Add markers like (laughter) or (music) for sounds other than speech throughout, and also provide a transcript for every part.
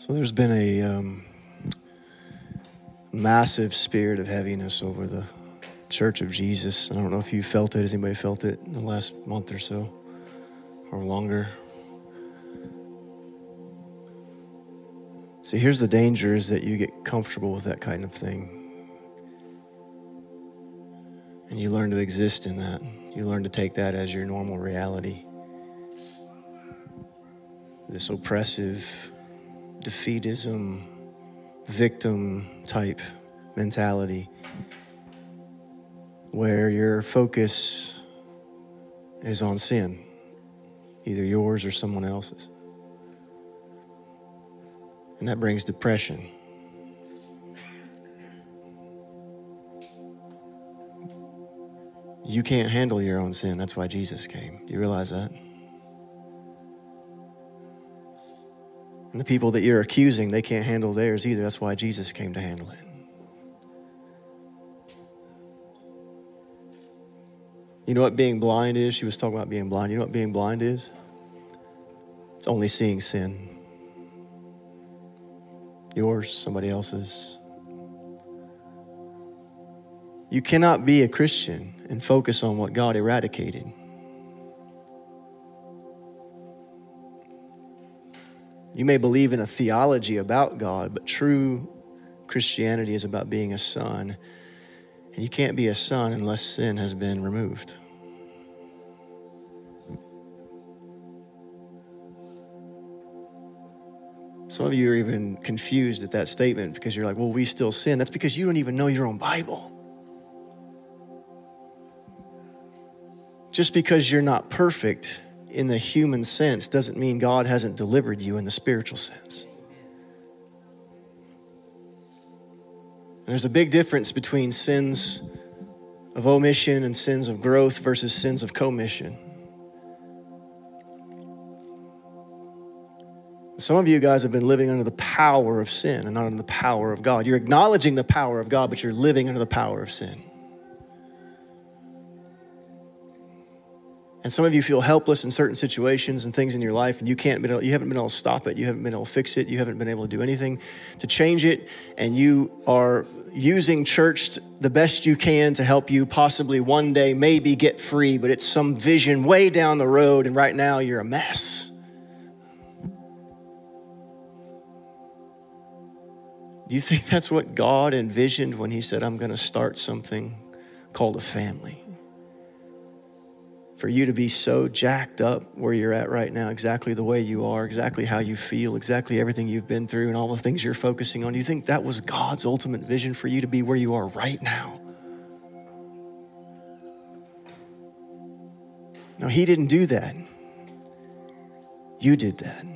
So there's been a um, massive spirit of heaviness over the Church of Jesus. I don't know if you felt it. Has anybody felt it in the last month or so or longer? So here's the danger is that you get comfortable with that kind of thing. And you learn to exist in that. You learn to take that as your normal reality. This oppressive, defeatism, victim type mentality where your focus is on sin, either yours or someone else's. And that brings depression. You can't handle your own sin. That's why Jesus came. Do you realize that? And the people that you're accusing, they can't handle theirs either. That's why Jesus came to handle it. You know what being blind is? She was talking about being blind. You know what being blind is? It's only seeing sin. Yours, somebody else's. You cannot be a Christian and focus on what God eradicated. You may believe in a theology about God, but true Christianity is about being a son. And you can't be a son unless sin has been removed. Some of you are even confused at that statement because you're like, well, we still sin. That's because you don't even know your own Bible. Just because you're not perfect in the human sense doesn't mean God hasn't delivered you in the spiritual sense. And there's a big difference between sins of omission and sins of growth versus sins of commission. Some of you guys have been living under the power of sin and not under the power of God. You're acknowledging the power of God, but you're living under the power of sin. And some of you feel helpless in certain situations and things in your life, and you can't been you haven't been able to stop it, you haven't been able to fix it, you haven't been able to do anything to change it, and you are using church the best you can to help you possibly one day maybe get free, but it's some vision way down the road, and right now you're a mess. Do you think that's what God envisioned when He said, I'm going to start something called a family? For you to be so jacked up where you're at right now, exactly the way you are, exactly how you feel, exactly everything you've been through, and all the things you're focusing on. You think that was God's ultimate vision for you to be where you are right now? No, He didn't do that. You did that.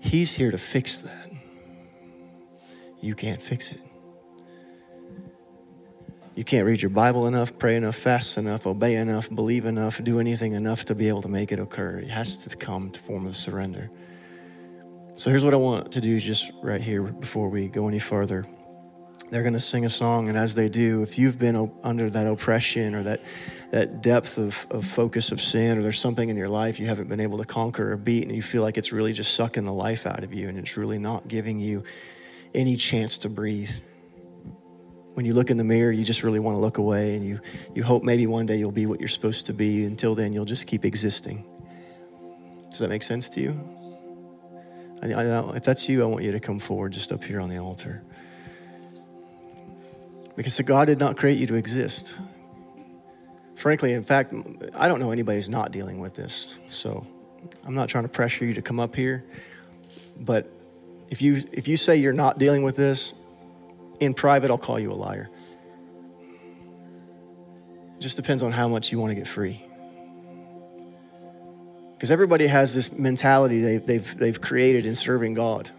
He's here to fix that. You can't fix it. You can't read your Bible enough, pray enough, fast enough, obey enough, believe enough, do anything enough to be able to make it occur. It has to come to form of surrender. So here's what I want to do just right here before we go any further. They're going to sing a song, and as they do, if you've been under that oppression or that, that depth of, of focus of sin, or there's something in your life you haven't been able to conquer or beat, and you feel like it's really just sucking the life out of you and it's really not giving you any chance to breathe when you look in the mirror, you just really want to look away and you, you hope maybe one day you'll be what you're supposed to be. Until then, you'll just keep existing. Does that make sense to you? I, I, if that's you, I want you to come forward just up here on the altar. Because God did not create you to exist. Frankly, in fact, I don't know anybody who's not dealing with this. So I'm not trying to pressure you to come up here. But if you, if you say you're not dealing with this, in private, I'll call you a liar. It just depends on how much you want to get free. Because everybody has this mentality they've, they've, they've created in serving God.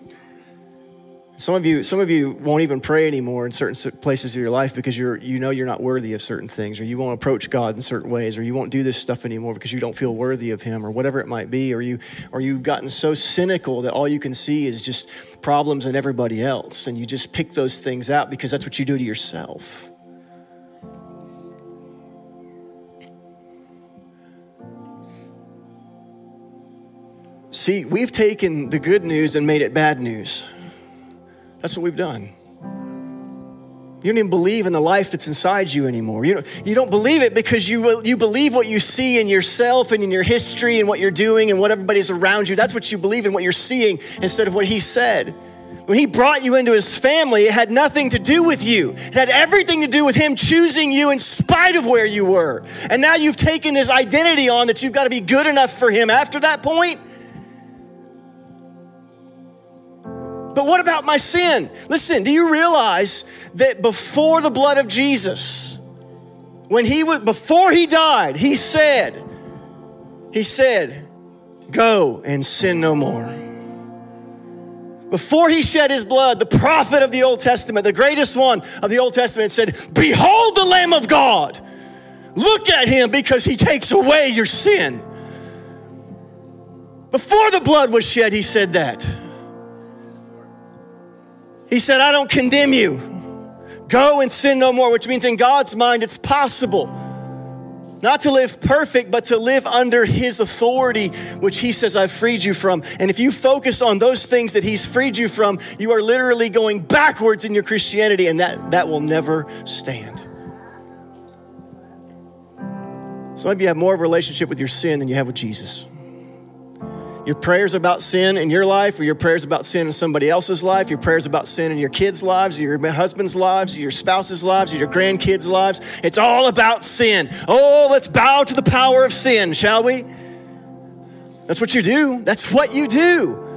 Some of you, some of you won't even pray anymore in certain places of your life because you're, you know you're not worthy of certain things, or you won't approach God in certain ways, or you won't do this stuff anymore because you don't feel worthy of Him, or whatever it might be, or you, or you've gotten so cynical that all you can see is just problems in everybody else, and you just pick those things out because that's what you do to yourself. See, we've taken the good news and made it bad news. That's what we've done. You don't even believe in the life that's inside you anymore. You don't, you don't believe it because you, you believe what you see in yourself and in your history and what you're doing and what everybody's around you. That's what you believe in, what you're seeing instead of what he said. When he brought you into his family, it had nothing to do with you. It had everything to do with him choosing you in spite of where you were. And now you've taken this identity on that you've got to be good enough for him after that point. But what about my sin? Listen, do you realize that before the blood of Jesus, when he was before he died, he said, he said, go and sin no more. Before he shed his blood, the prophet of the Old Testament, the greatest one of the Old Testament said, Behold the Lamb of God. Look at him because he takes away your sin. Before the blood was shed, he said that. He said, I don't condemn you. Go and sin no more, which means in God's mind it's possible not to live perfect, but to live under His authority, which He says, I've freed you from. And if you focus on those things that He's freed you from, you are literally going backwards in your Christianity, and that, that will never stand. Some of you have more of a relationship with your sin than you have with Jesus your prayers about sin in your life, or your prayers about sin in somebody else's life, your prayers about sin in your kids' lives, your husband's lives, your spouse's lives, your grandkids' lives. It's all about sin. Oh, let's bow to the power of sin, shall we? That's what you do. That's what you do.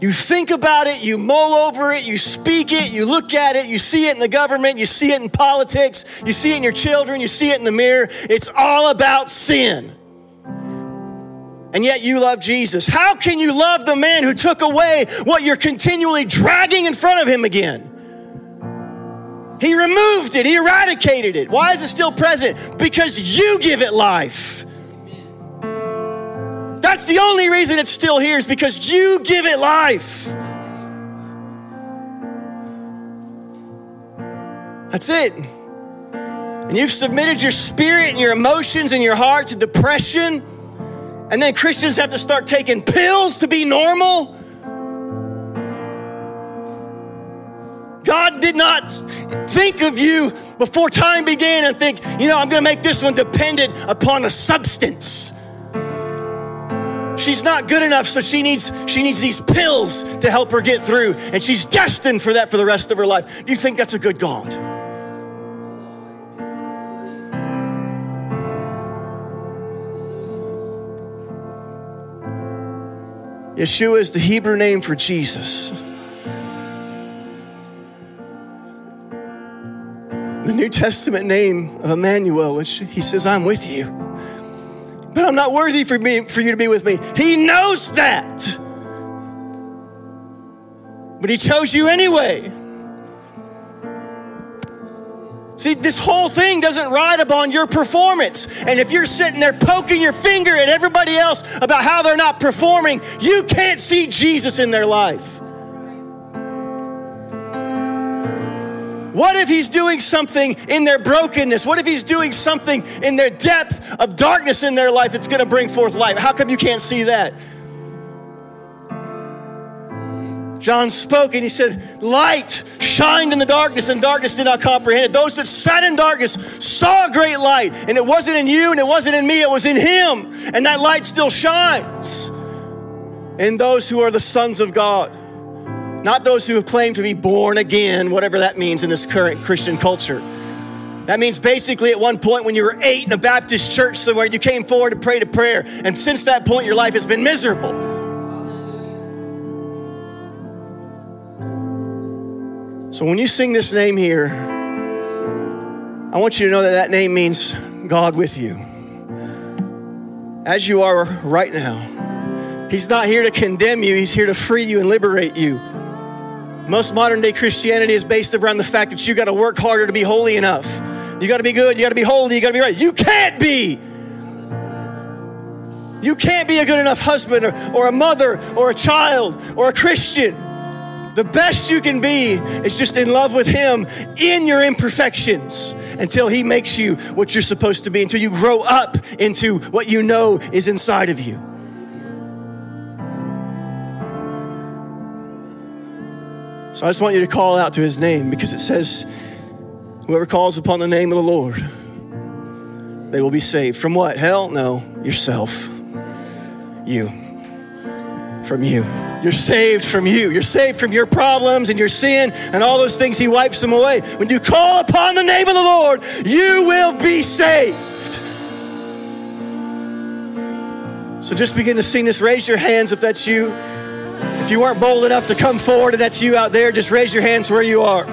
You think about it, you mull over it, you speak it, you look at it, you see it in the government, you see it in politics, you see it in your children, you see it in the mirror. It's all about sin and yet you love Jesus? How can you love the man who took away what you're continually dragging in front of him again? He removed it, he eradicated it. Why is it still present? Because you give it life. That's the only reason it's still here, is because you give it life. That's it. And you've submitted your spirit and your emotions and your heart to depression and then Christians have to start taking pills to be normal. God did not think of you before time began and think, you know, I'm going to make this one dependent upon a substance. She's not good enough, so she needs she needs these pills to help her get through, and she's destined for that for the rest of her life. You think that's a good God? Yeshua is the Hebrew name for Jesus. The New Testament name of Emmanuel, which he says, I'm with you. But I'm not worthy for, me, for you to be with me. He knows that. But he chose you anyway. See, this whole thing doesn't ride upon your performance. And if you're sitting there poking your finger at everybody else about how they're not performing, you can't see Jesus in their life. What if he's doing something in their brokenness? What if he's doing something in their depth of darkness in their life that's going to bring forth light? How come you can't see that? John spoke and he said, Light shined in the darkness, and darkness did not comprehend it. Those that sat in darkness saw a great light, and it wasn't in you and it wasn't in me, it was in him. And that light still shines in those who are the sons of God, not those who have claimed to be born again, whatever that means in this current Christian culture. That means basically at one point when you were eight in a Baptist church somewhere, you came forward to pray to prayer. And since that point, your life has been miserable. So when you sing this name here, I want you to know that that name means God with you. As you are right now. He's not here to condemn you, He's here to free you and liberate you. Most modern day Christianity is based around the fact that you got to work harder to be holy enough. You got to be good, you got to be holy, you got to be right. You can't be. You can't be a good enough husband or, or a mother or a child or a Christian. The best you can be is just in love with Him in your imperfections until He makes you what you're supposed to be, until you grow up into what you know is inside of you. So I just want you to call out to His name because it says, Whoever calls upon the name of the Lord, they will be saved. From what? Hell? No, yourself. You. From you. You're saved from you. You're saved from your problems and your sin and all those things. He wipes them away. When you call upon the name of the Lord, you will be saved. So just begin to sing this. Raise your hands if that's you. If you weren't bold enough to come forward and that's you out there, just raise your hands where you are.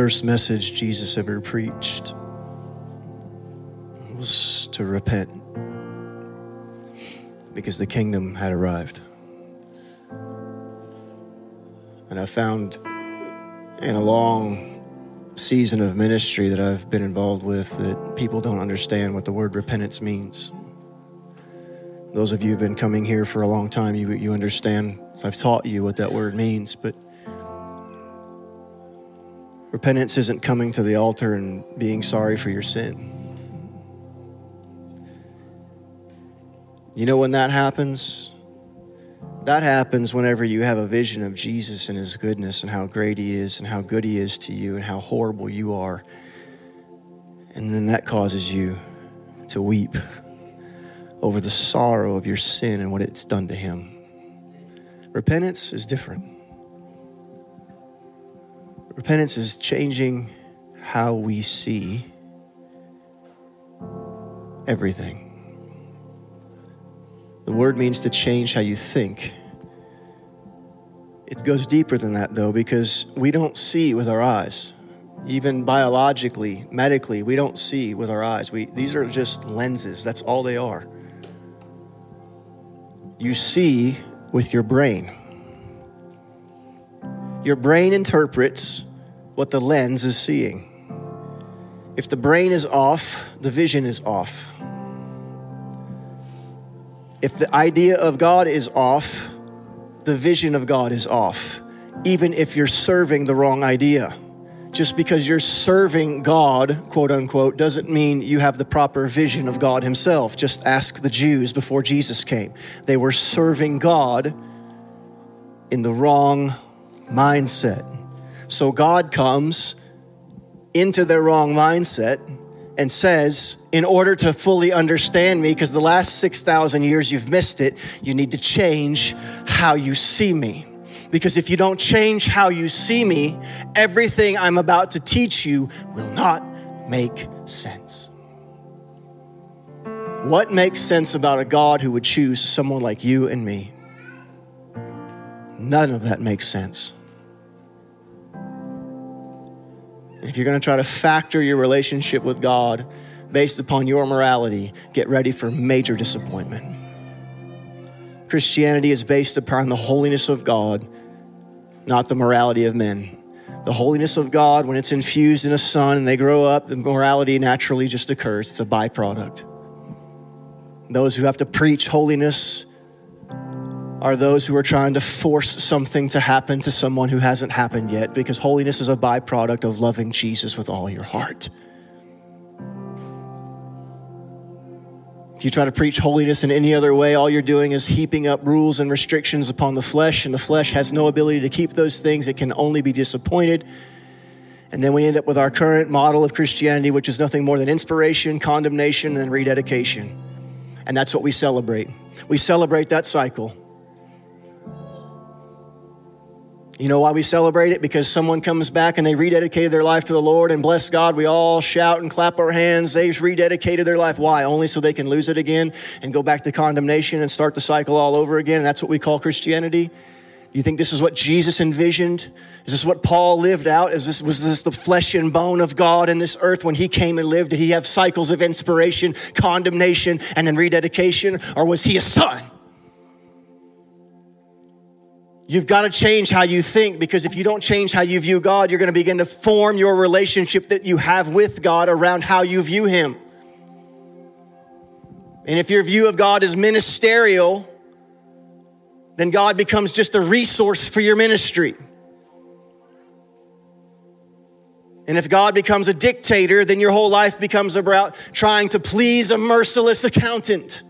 First message Jesus ever preached was to repent because the kingdom had arrived. And I found in a long season of ministry that I've been involved with that people don't understand what the word repentance means. Those of you who've been coming here for a long time, you, you understand. I've taught you what that word means, but repentance isn't coming to the altar and being sorry for your sin. You know when that happens? That happens whenever you have a vision of Jesus and his goodness and how great he is and how good he is to you and how horrible you are. And then that causes you to weep over the sorrow of your sin and what it's done to him. Repentance is different. Repentance is changing how we see everything. The word means to change how you think. It goes deeper than that, though, because we don't see with our eyes. Even biologically, medically, we don't see with our eyes. We, these are just lenses, that's all they are. You see with your brain. Your brain interprets what the lens is seeing. If the brain is off, the vision is off. If the idea of God is off, the vision of God is off, even if you're serving the wrong idea. Just because you're serving God, quote unquote, doesn't mean you have the proper vision of God Himself. Just ask the Jews before Jesus came. They were serving God in the wrong mindset. So God comes into their wrong mindset and says, in order to fully understand me, because the last 6,000 years you've missed it, you need to change how you see me. Because if you don't change how you see me, everything I'm about to teach you will not make sense. What makes sense about a God who would choose someone like you and me? None of that makes sense. If you're going to try to factor your relationship with God based upon your morality, get ready for major disappointment. Christianity is based upon the holiness of God, not the morality of men. The holiness of God, when it's infused in a son and they grow up, the morality naturally just occurs. It's a byproduct. Those who have to preach holiness are those who are trying to force something to happen to someone who hasn't happened yet because holiness is a byproduct of loving Jesus with all your heart. If you try to preach holiness in any other way, all you're doing is heaping up rules and restrictions upon the flesh, and the flesh has no ability to keep those things. It can only be disappointed. And then we end up with our current model of Christianity, which is nothing more than inspiration, condemnation, and rededication. And that's what we celebrate. We celebrate that cycle. You know why we celebrate it? Because someone comes back and they rededicated their life to the Lord and bless God. We all shout and clap our hands. They've rededicated their life. Why? Only so they can lose it again and go back to condemnation and start the cycle all over again. And that's what we call Christianity. Do you think this is what Jesus envisioned? Is this what Paul lived out? Is this, was this the flesh and bone of God in this earth when he came and lived? Did he have cycles of inspiration, condemnation, and then rededication? Or was he a son? You've got to change how you think because if you don't change how you view God, you're going to begin to form your relationship that you have with God around how you view Him. And if your view of God is ministerial, then God becomes just a resource for your ministry. And if God becomes a dictator, then your whole life becomes about trying to please a merciless accountant.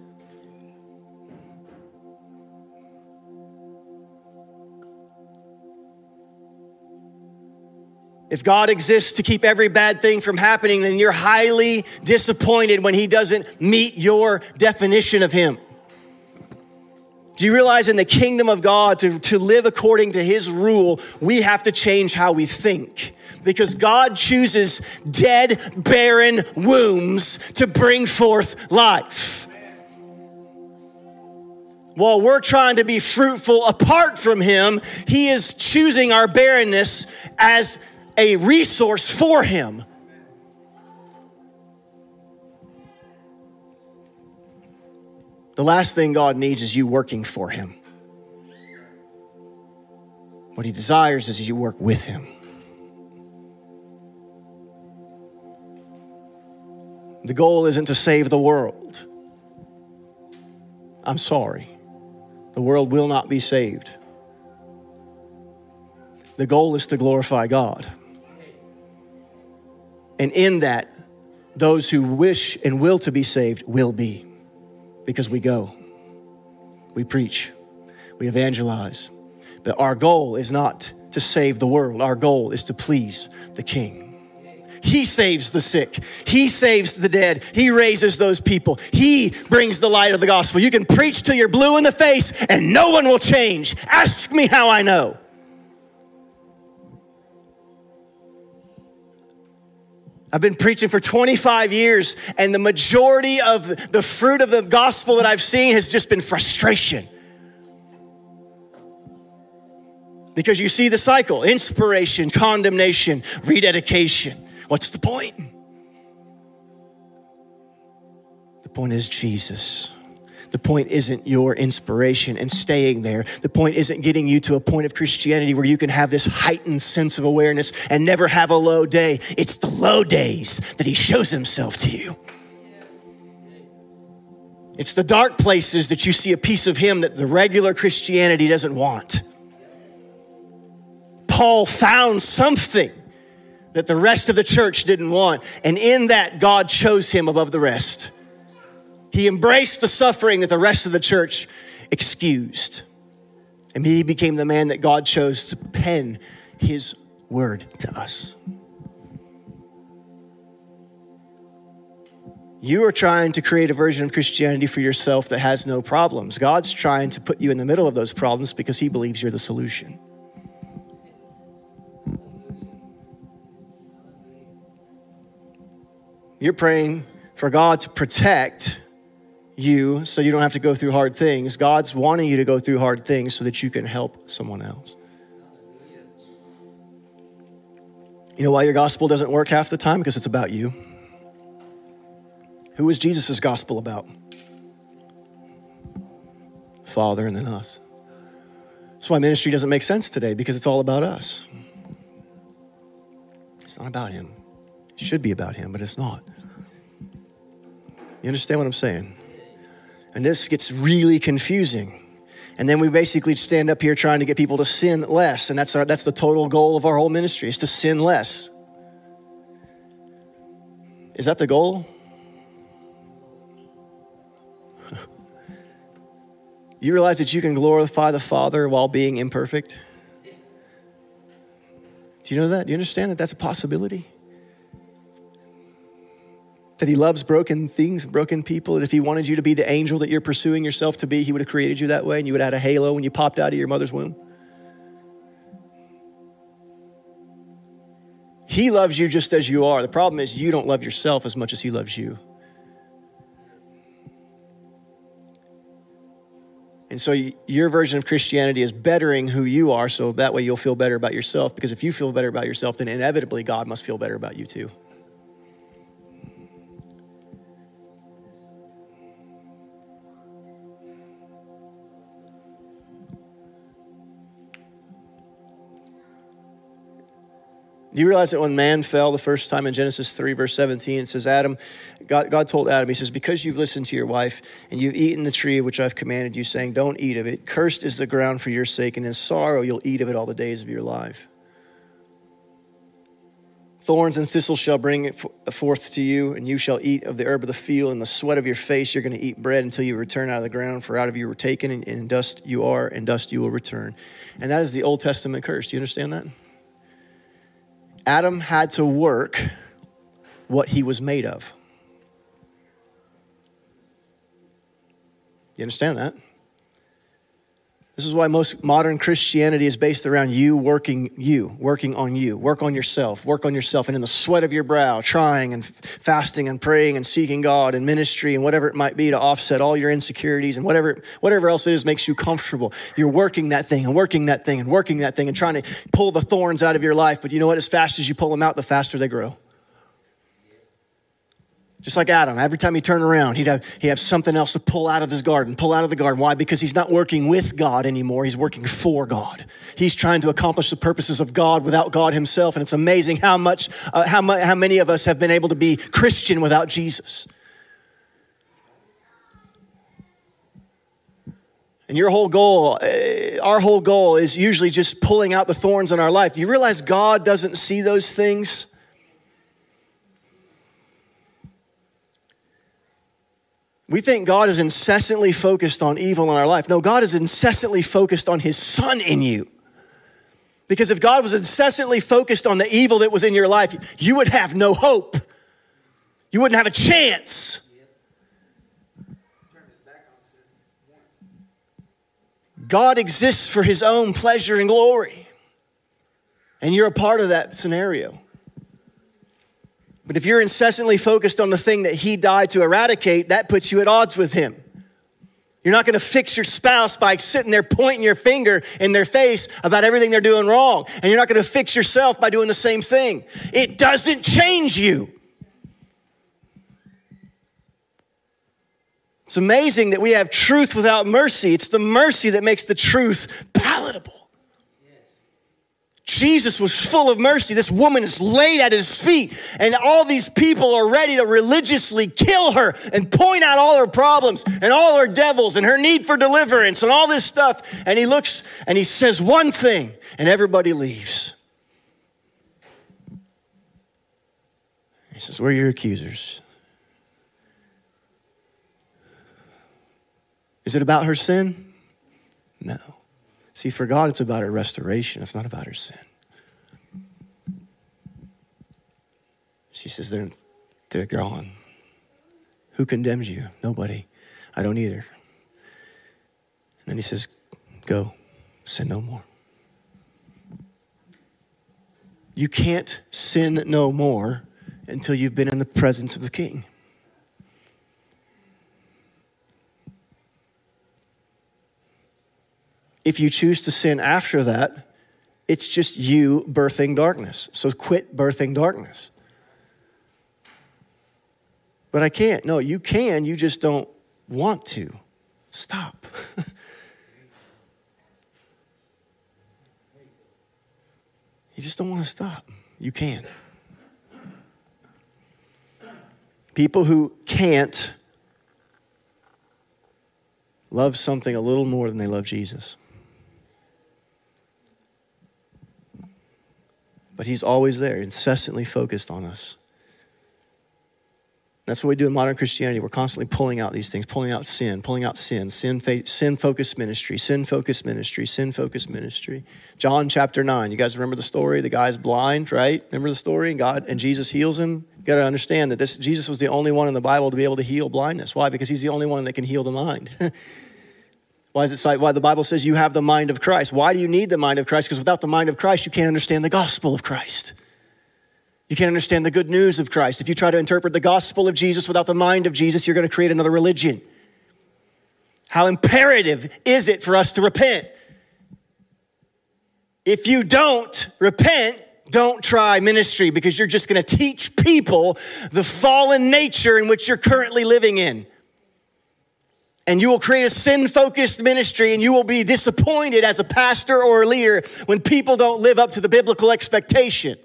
If God exists to keep every bad thing from happening, then you're highly disappointed when He doesn't meet your definition of Him. Do you realize in the kingdom of God, to, to live according to His rule, we have to change how we think? Because God chooses dead, barren wombs to bring forth life. While we're trying to be fruitful apart from Him, He is choosing our barrenness as a resource for him. The last thing God needs is you working for him. What he desires is you work with him. The goal isn't to save the world. I'm sorry. The world will not be saved. The goal is to glorify God. And in that, those who wish and will to be saved will be because we go, we preach, we evangelize. But our goal is not to save the world, our goal is to please the King. He saves the sick. He saves the dead. He raises those people. He brings the light of the gospel. You can preach till you're blue in the face and no one will change. Ask me how I know. I've been preaching for 25 years, and the majority of the fruit of the gospel that I've seen has just been frustration. Because you see the cycle inspiration, condemnation, rededication. What's the point? The point is Jesus. The point isn't your inspiration and staying there. The point isn't getting you to a point of Christianity where you can have this heightened sense of awareness and never have a low day. It's the low days that He shows Himself to you. It's the dark places that you see a piece of Him that the regular Christianity doesn't want. Paul found something that the rest of the church didn't want. And in that, God chose him above the rest. He embraced the suffering that the rest of the church excused. And he became the man that God chose to pen his word to us. You are trying to create a version of Christianity for yourself that has no problems. God's trying to put you in the middle of those problems because he believes you're the solution. You're praying for God to protect you so you don't have to go through hard things. God's wanting you to go through hard things so that you can help someone else. You know why your gospel doesn't work half the time? Because it's about you. Who is Jesus' gospel about? Father and then us. That's why ministry doesn't make sense today because it's all about us. It's not about Him. It should be about Him, but it's not. You understand what I'm saying? And this gets really confusing. And then we basically stand up here trying to get people to sin less. And that's, our, that's the total goal of our whole ministry is to sin less. Is that the goal? (laughs) You realize that you can glorify the Father while being imperfect? Do you know that? Do you understand that that's a possibility? That he loves broken things, broken people. And if he wanted you to be the angel that you're pursuing yourself to be, he would have created you that way and you would have had a halo when you popped out of your mother's womb. He loves you just as you are. The problem is you don't love yourself as much as he loves you. And so your version of Christianity is bettering who you are, so that way you'll feel better about yourself. Because if you feel better about yourself, then inevitably God must feel better about you too. Do you realize that when man fell the first time in Genesis 3, verse 17, it says, Adam, God, God told Adam, He says, Because you've listened to your wife and you've eaten the tree of which I've commanded you, saying, Don't eat of it, cursed is the ground for your sake, and in sorrow you'll eat of it all the days of your life. Thorns and thistles shall bring it forth to you, and you shall eat of the herb of the field, and the sweat of your face you're going to eat bread until you return out of the ground, for out of you were taken, and in dust you are, and dust you will return. And that is the Old Testament curse. Do you understand that? Adam had to work what he was made of. You understand that? This is why most modern Christianity is based around you working you, working on you, work on yourself, work on yourself, and in the sweat of your brow, trying and fasting and praying and seeking God and ministry and whatever it might be to offset all your insecurities and whatever whatever else is makes you comfortable. You're working that thing and working that thing and working that thing and trying to pull the thorns out of your life. But you know what? As fast as you pull them out, the faster they grow. Just like Adam, every time he turned around, he'd have, he'd have something else to pull out of his garden, pull out of the garden. Why? Because he's not working with God anymore. He's working for God. He's trying to accomplish the purposes of God without God himself. And it's amazing how much, uh, how, mu- how many of us have been able to be Christian without Jesus. And your whole goal, uh, our whole goal is usually just pulling out the thorns in our life. Do you realize God doesn't see those things? We think God is incessantly focused on evil in our life. No, God is incessantly focused on His Son in you. Because if God was incessantly focused on the evil that was in your life, you would have no hope. You wouldn't have a chance. God exists for His own pleasure and glory. And you're a part of that scenario. But if you're incessantly focused on the thing that he died to eradicate, that puts you at odds with him. You're not going to fix your spouse by sitting there pointing your finger in their face about everything they're doing wrong. And you're not going to fix yourself by doing the same thing. It doesn't change you. It's amazing that we have truth without mercy. It's the mercy that makes the truth palatable. Jesus was full of mercy. This woman is laid at his feet, and all these people are ready to religiously kill her and point out all her problems and all her devils and her need for deliverance and all this stuff. And he looks and he says one thing, and everybody leaves. He says, Where are your accusers? Is it about her sin? No. See, for God, it's about her restoration. It's not about her sin. She says, They're, they're gone. Who condemns you? Nobody. I don't either. And then he says, Go, sin no more. You can't sin no more until you've been in the presence of the king. If you choose to sin after that, it's just you birthing darkness. So quit birthing darkness. But I can't. No, you can, you just don't want to. Stop. (laughs) you just don't want to stop. You can. People who can't love something a little more than they love Jesus. But he's always there, incessantly focused on us. That's what we do in modern Christianity. We're constantly pulling out these things, pulling out sin, pulling out sin, sin, sin focused ministry, sin focused ministry, sin focused ministry. John chapter 9. You guys remember the story? The guy's blind, right? Remember the story? And God and Jesus heals him. You got to understand that this Jesus was the only one in the Bible to be able to heal blindness. Why? Because he's the only one that can heal the mind. (laughs) Why is it like why the Bible says you have the mind of Christ? Why do you need the mind of Christ? Because without the mind of Christ, you can't understand the gospel of Christ. You can't understand the good news of Christ. If you try to interpret the gospel of Jesus without the mind of Jesus, you're going to create another religion. How imperative is it for us to repent? If you don't repent, don't try ministry because you're just going to teach people the fallen nature in which you're currently living in and you will create a sin focused ministry and you will be disappointed as a pastor or a leader when people don't live up to the biblical expectation.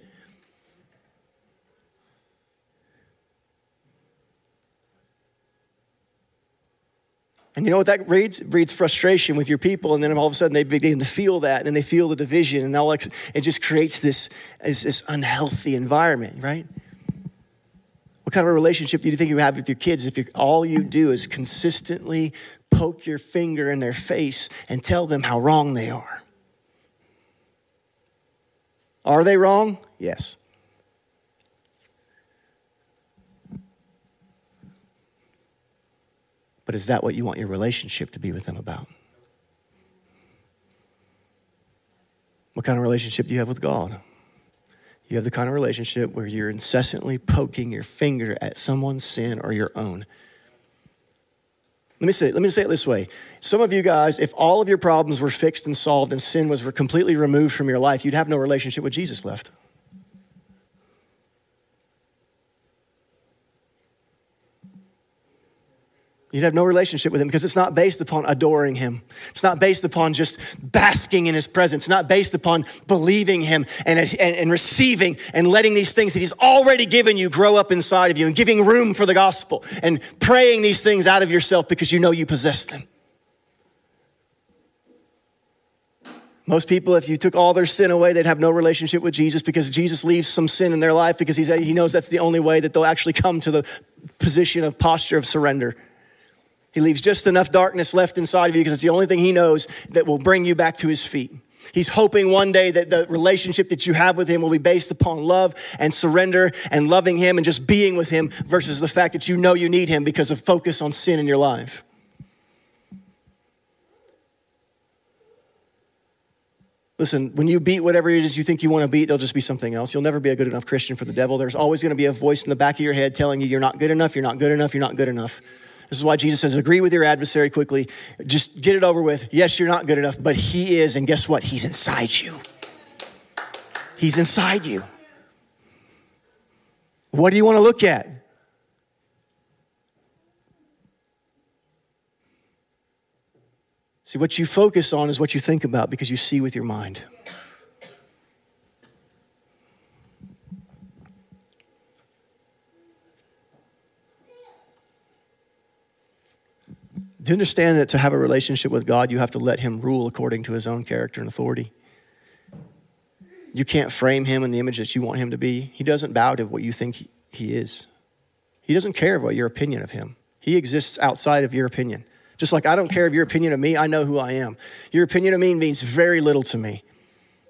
And you know what that breeds? It breeds frustration with your people, and then all of a sudden they begin to feel that, and they feel the division, and all it just creates this, this unhealthy environment, right? What kind of a relationship do you think you have with your kids if all you do is consistently poke your finger in their face and tell them how wrong they are? Are they wrong? Yes. But is that what you want your relationship to be with them about? What kind of relationship do you have with God? You have the kind of relationship where you're incessantly poking your finger at someone's sin or your own. Let me say, let me say it this way. Some of you guys, if all of your problems were fixed and solved and sin was completely removed from your life, you'd have no relationship with Jesus left. You'd have no relationship with him because it's not based upon adoring him. It's not based upon just basking in his presence. It's not based upon believing him and, and, and, receiving and letting these things that he's already given you grow up inside of you and giving room for the gospel and praying these things out of yourself because you know you possess them. Most people, if you took all their sin away, they'd have no relationship with Jesus because Jesus leaves some sin in their life because he knows that's the only way that they'll actually come to the position of posture of surrender. He leaves just enough darkness left inside of you because it's the only thing he knows that will bring you back to his feet. He's hoping one day that the relationship that you have with him will be based upon love and surrender and loving him and just being with him versus the fact that you know you need him because of focus on sin in your life. Listen, when you beat whatever it is you think you want to beat, there'll just be something else. You'll never be a good enough Christian for the devil. There's always going to be a voice in the back of your head telling you you're not good enough, you're not good enough, you're not good enough. This is why Jesus says, agree with your adversary quickly. Just get it over with. Yes, you're not good enough, but he is. And guess what? He's inside you. He's inside you. What do you want to look at? See, what you focus on is what you think about because you see with your mind. To understand that to have a relationship with God, you have to let Him rule according to His own character and authority. You can't frame Him in the image that you want Him to be. He doesn't bow to what you think He is. He doesn't care about your opinion of Him. He exists outside of your opinion. Just like I don't care of your opinion of me, I know who I am. Your opinion of me means very little to me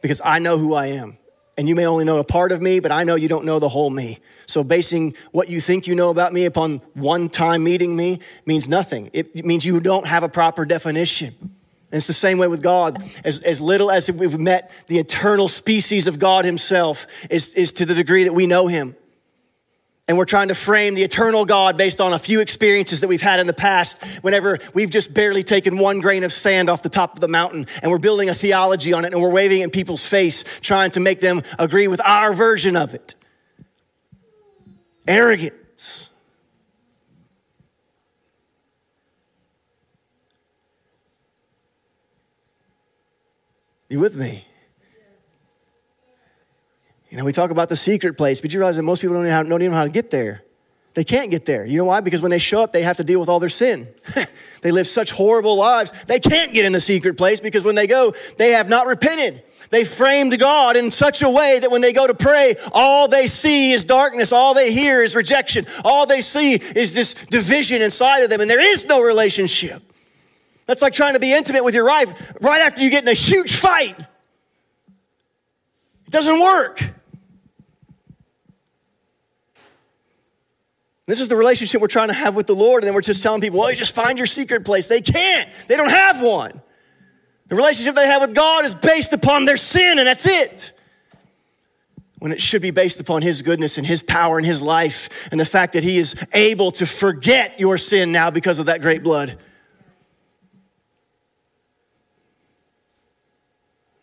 because I know who I am. And you may only know a part of me, but I know you don't know the whole me. So, basing what you think you know about me upon one time meeting me means nothing. It means you don't have a proper definition. And it's the same way with God. As, as little as if we've met the eternal species of God Himself is, is to the degree that we know Him. And we're trying to frame the eternal God based on a few experiences that we've had in the past, whenever we've just barely taken one grain of sand off the top of the mountain and we're building a theology on it and we're waving it in people's face, trying to make them agree with our version of it. Arrogance. You with me? You know, we talk about the secret place, but you realize that most people don't know, don't even know how to get there. They can't get there. You know why? Because when they show up, they have to deal with all their sin. (laughs) they live such horrible lives, they can't get in the secret place because when they go, they have not repented. They framed God in such a way that when they go to pray, all they see is darkness. All they hear is rejection. All they see is this division inside of them, and there is no relationship. That's like trying to be intimate with your wife right after you get in a huge fight. It doesn't work. This is the relationship we're trying to have with the Lord, and then we're just telling people, well, you just find your secret place. They can't, they don't have one. The relationship they have with God is based upon their sin, and that's it. When it should be based upon His goodness and His power and His life, and the fact that He is able to forget your sin now because of that great blood.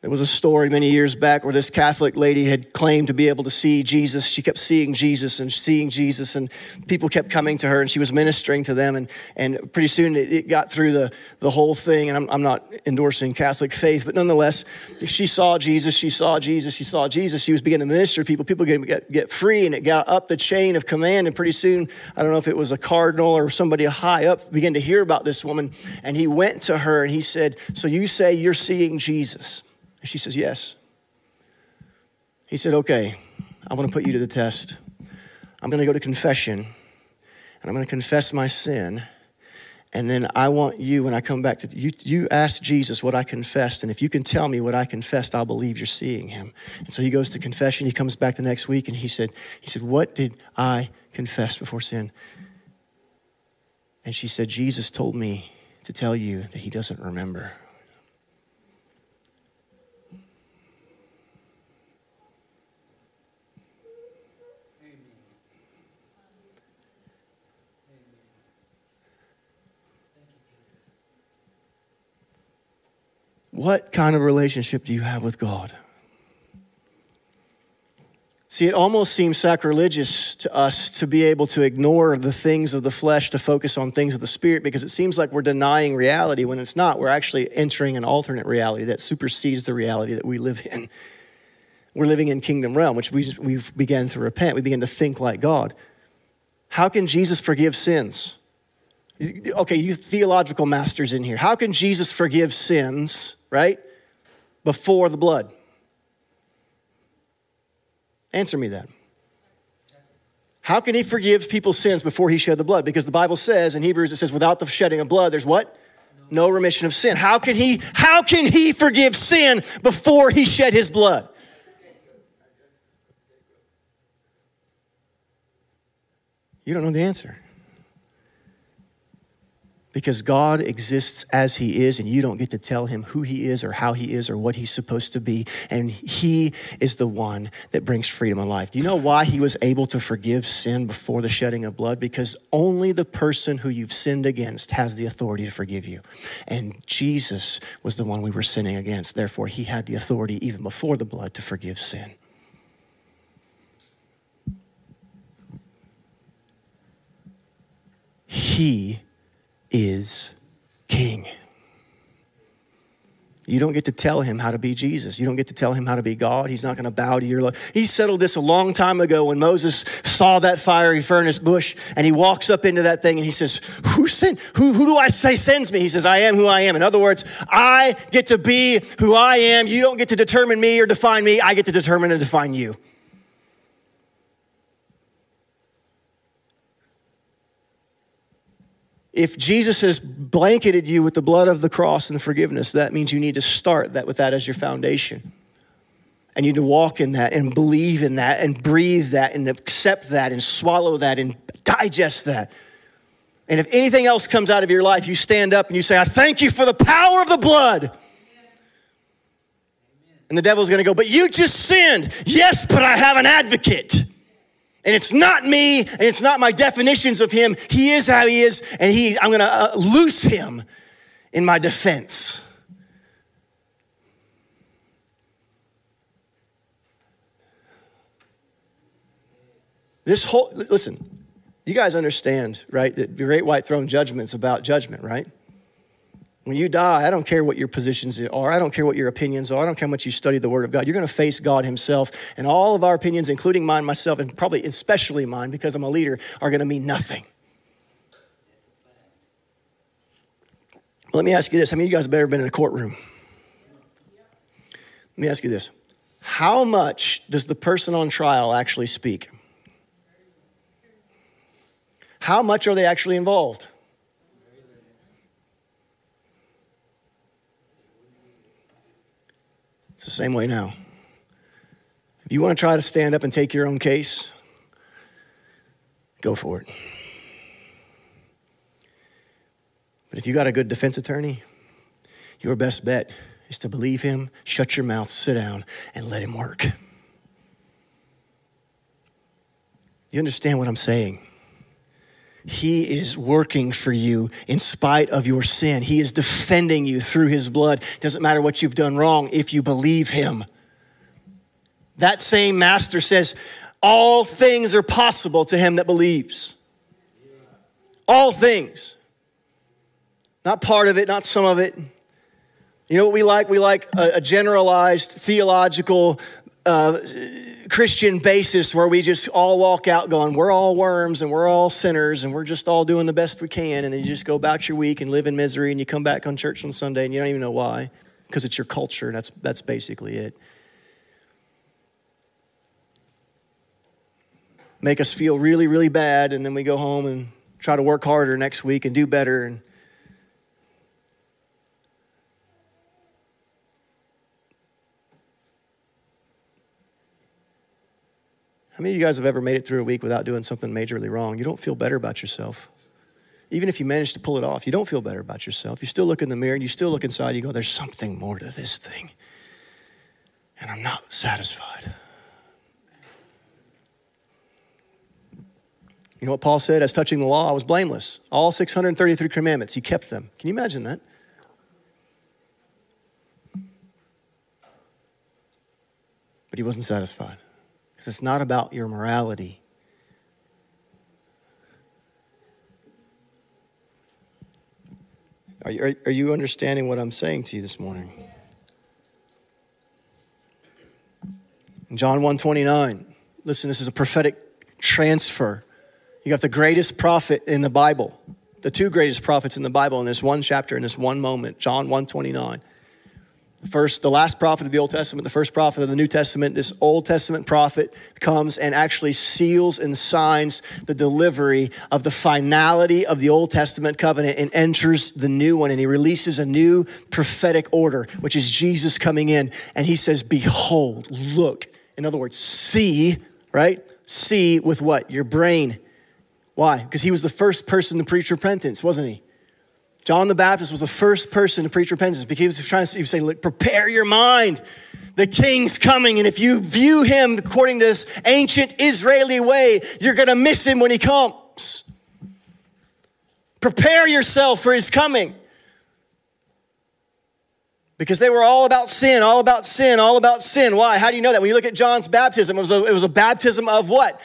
There was a story many years back where this Catholic lady had claimed to be able to see Jesus. She kept seeing Jesus and seeing Jesus, and people kept coming to her, and she was ministering to them. And, and pretty soon it, it got through the, the whole thing. And I'm, I'm not endorsing Catholic faith, but nonetheless, she saw Jesus, she saw Jesus, she saw Jesus. She was beginning to minister to people. People get, get, get free, and it got up the chain of command. And pretty soon, I don't know if it was a cardinal or somebody high up, began to hear about this woman. And he went to her and he said, So you say you're seeing Jesus? And she says, Yes. He said, Okay, I want to put you to the test. I'm going to go to confession and I'm going to confess my sin. And then I want you, when I come back to you, you ask Jesus what I confessed. And if you can tell me what I confessed, I'll believe you're seeing him. And so he goes to confession. He comes back the next week and he said, he said, What did I confess before sin? And she said, Jesus told me to tell you that he doesn't remember. What kind of relationship do you have with God? See, it almost seems sacrilegious to us to be able to ignore the things of the flesh to focus on things of the spirit because it seems like we're denying reality when it's not. We're actually entering an alternate reality that supersedes the reality that we live in. We're living in kingdom realm, which we, we've began to repent. We begin to think like God. How can Jesus forgive sins? Okay, you theological masters in here. How can Jesus forgive sins, right? Before the blood? Answer me that. How can he forgive people's sins before he shed the blood? Because the Bible says in Hebrews, it says, without the shedding of blood, there's what? No remission of sin. How can he, how can he forgive sin before he shed his blood? You don't know the answer because God exists as He is, and you don't get to tell Him who He is or how He is or what He's supposed to be. And He is the one that brings freedom in life. Do you know why He was able to forgive sin before the shedding of blood? Because only the person who you've sinned against has the authority to forgive you. And Jesus was the one we were sinning against. Therefore, He had the authority even before the blood to forgive sin. He is king. You don't get to tell him how to be Jesus. You don't get to tell him how to be God. He's not going to bow to your love. He settled this a long time ago when Moses saw that fiery furnace bush and he walks up into that thing and he says, Who sent? Who, who do I say sends me? He says, I am who I am. In other words, I get to be who I am. You don't get to determine me or define me. I get to determine and define you. If Jesus has blanketed you with the blood of the cross and the forgiveness, that means you need to start that with that as your foundation. And you need to walk in that and believe in that and breathe that and accept that and swallow that and digest that. And if anything else comes out of your life, you stand up and you say, I thank you for the power of the blood. And the devil's gonna go, But you just sinned. Yes, but I have an advocate. And it's not me, and it's not my definitions of him. He is how he is, and he, I'm gonna uh, loose him in my defense. This whole, listen, you guys understand, right, that the great white throne judgment's about judgment, right? When you die, I don't care what your positions are. I don't care what your opinions are. I don't care how much you study the Word of God. You're going to face God Himself. And all of our opinions, including mine, myself, and probably especially mine because I'm a leader, are going to mean nothing. Let me ask you this. How many of you guys have ever been in a courtroom? Let me ask you this. How much does the person on trial actually speak? How much are they actually involved? It's the same way now. If you want to try to stand up and take your own case, go for it. But if you got a good defense attorney, your best bet is to believe him, shut your mouth, sit down, and let him work. You understand what I'm saying? He is working for you in spite of your sin. He is defending you through His blood. Doesn't matter what you've done wrong if you believe Him. That same Master says, All things are possible to him that believes. All things. Not part of it, not some of it. You know what we like? We like a, a generalized theological uh, Christian basis where we just all walk out going, we're all worms and we're all sinners and we're just all doing the best we can. And then you just go about your week and live in misery and you come back on church on Sunday and you don't even know why because it's your culture. And that's, that's basically it. Make us feel really, really bad. And then we go home and try to work harder next week and do better. And How many of you guys have ever made it through a week without doing something majorly wrong? You don't feel better about yourself. Even if you manage to pull it off, you don't feel better about yourself. You still look in the mirror and you still look inside. You go, there's something more to this thing. And I'm not satisfied. You know what Paul said? As touching the law, I was blameless. All 633 commandments, he kept them. Can you imagine that? But he wasn't satisfied because it's not about your morality. Are you, are you understanding what I'm saying to you this morning? In John 129, listen, this is a prophetic transfer. You got the greatest prophet in the Bible, the two greatest prophets in the Bible in this one chapter, in this one moment, John 129 first the last prophet of the old testament the first prophet of the new testament this old testament prophet comes and actually seals and signs the delivery of the finality of the old testament covenant and enters the new one and he releases a new prophetic order which is jesus coming in and he says behold look. In other words see right? See with what? Your brain. Why? Because he was the first person to preach repentance wasn't he John the Baptist was the first person to preach repentance because he was trying to say, look, prepare your mind. The king's coming, and if you view him according to this ancient Israeli way, you're going to miss him when he comes. Prepare yourself for his coming. Because they were all about sin, all about sin, all about sin. Why? How do you know that? When you look at John's baptism, it was a, it was a baptism of what?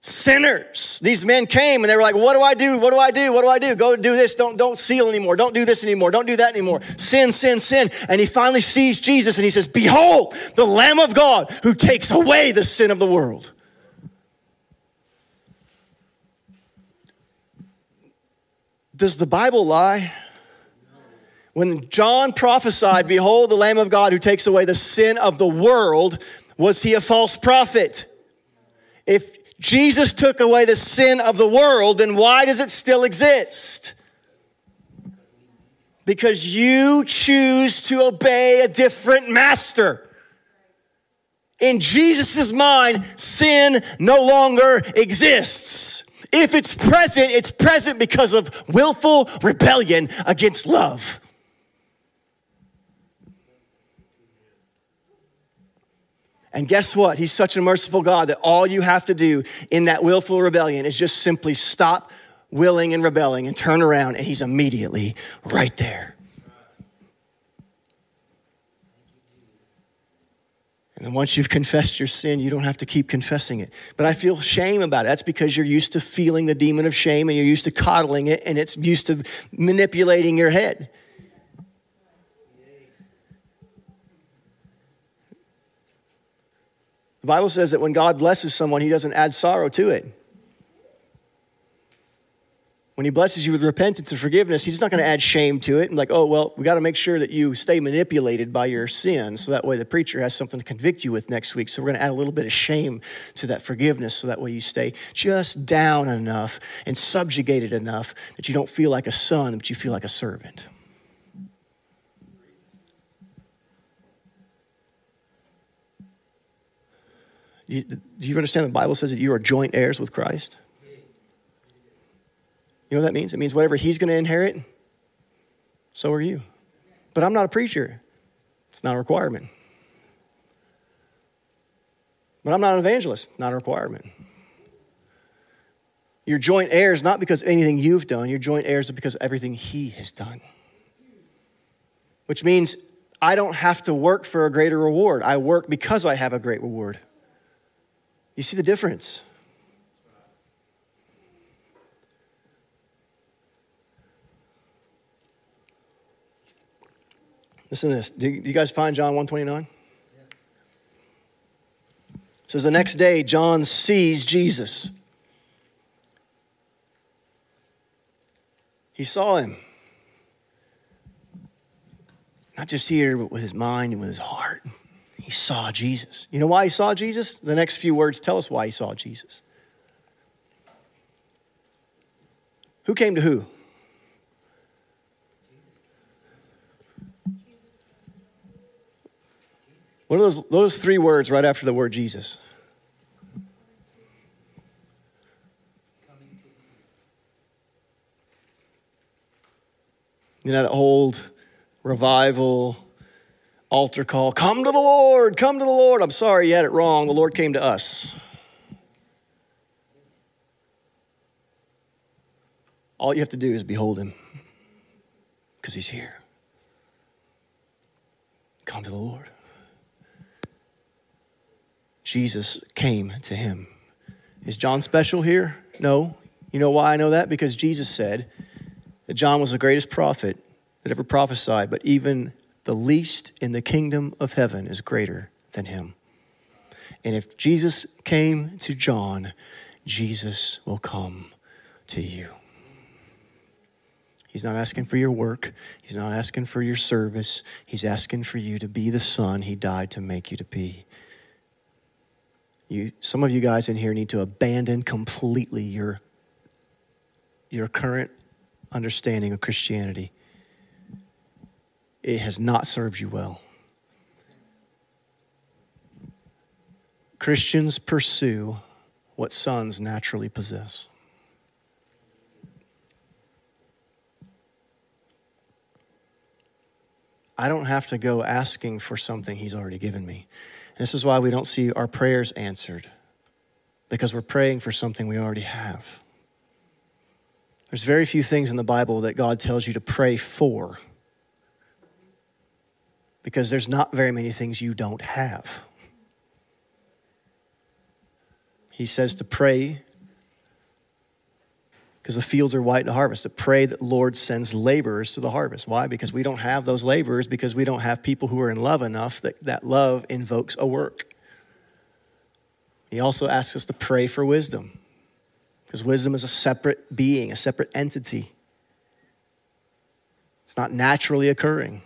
Sinners. These men came and they were like, What do I do? What do I do? What do I do? Go do this. Don't, don't seal anymore. Don't do this anymore. Don't do that anymore. Sin, sin, sin. And he finally sees Jesus and he says, Behold, the Lamb of God who takes away the sin of the world. Does the Bible lie? When John prophesied, Behold, the Lamb of God who takes away the sin of the world, was he a false prophet? If Jesus took away the sin of the world, then why does it still exist? Because you choose to obey a different master. In Jesus' mind, sin no longer exists. If it's present, it's present because of willful rebellion against love. And guess what? He's such a merciful God that all you have to do in that willful rebellion is just simply stop willing and rebelling and turn around, and He's immediately right there. And then once you've confessed your sin, you don't have to keep confessing it. But I feel shame about it. That's because you're used to feeling the demon of shame and you're used to coddling it and it's used to manipulating your head. The Bible says that when God blesses someone, he doesn't add sorrow to it. When he blesses you with repentance and forgiveness, he's not going to add shame to it and like, oh, well, we got to make sure that you stay manipulated by your sin so that way the preacher has something to convict you with next week. So we're going to add a little bit of shame to that forgiveness so that way you stay just down enough and subjugated enough that you don't feel like a son, but you feel like a servant. Do you, understand the Bible says that you are joint heirs with Christ? You know what that means? It means whatever he's going to inherit, so are you. But I'm not a preacher, it's not a requirement. But I'm not an evangelist, not a requirement. You're joint heirs not because of anything you've done, you're joint heirs because everything he has done. Which means I don't have to work for a greater reward. I work because I have a great reward. You see the difference? Listen to this. Do you guys find John 129? It says the next day, John sees Jesus. He saw him. Not just here, but with his mind and with his heart. He saw Jesus. You know why he saw Jesus? The next few words tell us why he saw Jesus. Who came to who? What are those, those three words right after the word Jesus? You know, that old revival altar call come to the Lord, come to the Lord. I'm sorry you had it wrong. The Lord came to us. All you have to do is behold him because he's here. Come to the Lord. Jesus came to him. Is John special here? No. You know why I know that? Because Jesus said that John was the greatest prophet that ever prophesied, but even the least in the kingdom of heaven is greater than him. And if Jesus came to John, Jesus will come to you. He's not asking for your work. He's not asking for your service. He's asking for you to be the son he died to make you to be. You, some of you guys in here need to abandon completely your, your current understanding of Christianity. It has not served you well. Christians pursue what sons naturally possess. I don't have to go asking for something He's already given me. This is why we don't see our prayers answered, because we're praying for something we already have. There's very few things in the Bible that God tells you to pray for, because there's not very many things you don't have. He says to pray because the fields are white to harvest. To pray that Lord sends laborers to the harvest. Why? Because we don't have those laborers, because we don't have people who are in love enough that that love invokes a work. He also asks us to pray for wisdom, because wisdom is a separate being, a separate entity. It's not naturally occurring.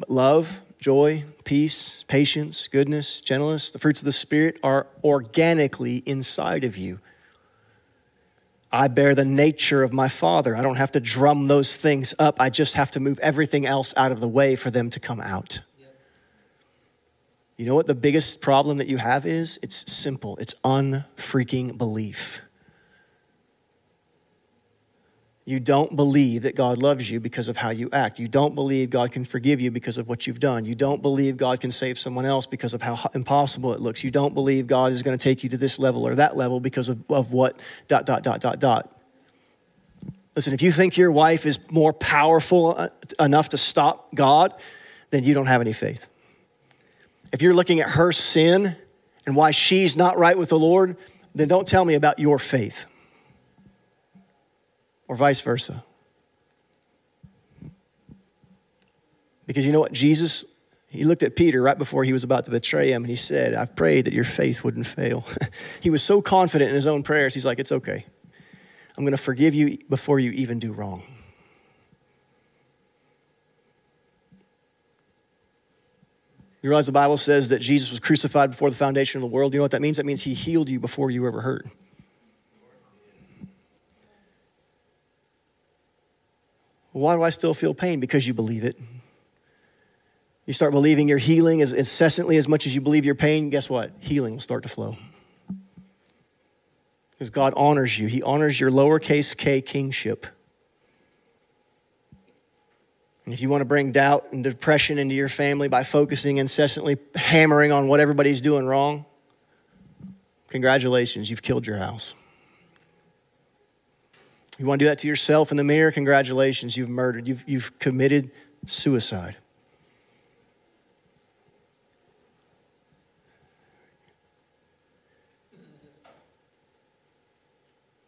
But love, joy, peace, patience, goodness, gentleness, the fruits of the Spirit are organically inside of you. I bear the nature of my Father. I don't have to drum those things up. I just have to move everything else out of the way for them to come out. You know what the biggest problem that you have is? It's simple. It's unfreaking belief. You don't believe that God loves you because of how you act. You don't believe God can forgive you because of what you've done. You don't believe God can save someone else because of how impossible it looks. You don't believe God is going to take you to this level or that level because of, of what, dot, dot, dot, dot, dot. Listen, if you think your wife is more powerful uh, enough to stop God, then you don't have any faith. If you're looking at her sin and why she's not right with the Lord, then don't tell me about your faith or vice versa. Because you know what? Jesus, he looked at Peter right before he was about to betray him and he said, I've prayed that your faith wouldn't fail. (laughs) he was so confident in his own prayers, he's like, It's okay. I'm going to forgive you before you even do wrong. You realize the Bible says that Jesus was crucified before the foundation of the world? You know what that means? That means he healed you before you ever hurt. Why do I still feel pain? Because you believe it. You start believing your healing as incessantly as much as you believe your pain, guess what? Healing will start to flow. Because God honors you, He honors your lowercase k kingship. And if you want to bring doubt and depression into your family by focusing incessantly, hammering on what everybody's doing wrong, congratulations, you've killed your house. You want to do that to yourself in the mirror? Congratulations, you've murdered. You've, you've committed suicide.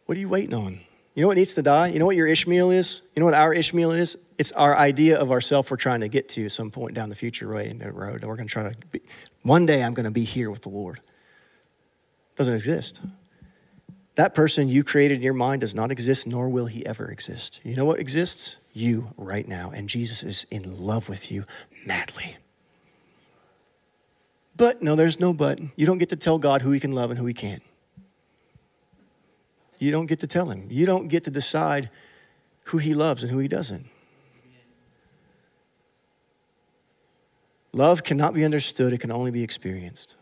What are you waiting on? You know what needs to die? You know what your Ishmael is? You know what our Ishmael is? It's our idea of ourself we're trying to get to some point down the future way in the road. We're going to try to be, one day I'm going to be here with the Lord. Doesn't exist. That person you created in your mind does not exist, nor will he ever exist. You know what exists? You right now. And Jesus is in love with you madly. But no, there's no but. You don't get to tell God who he can love and who he can't. You don't get to tell him. You don't get to decide who he loves and who he doesn't. Love cannot be understood, it can only be experienced.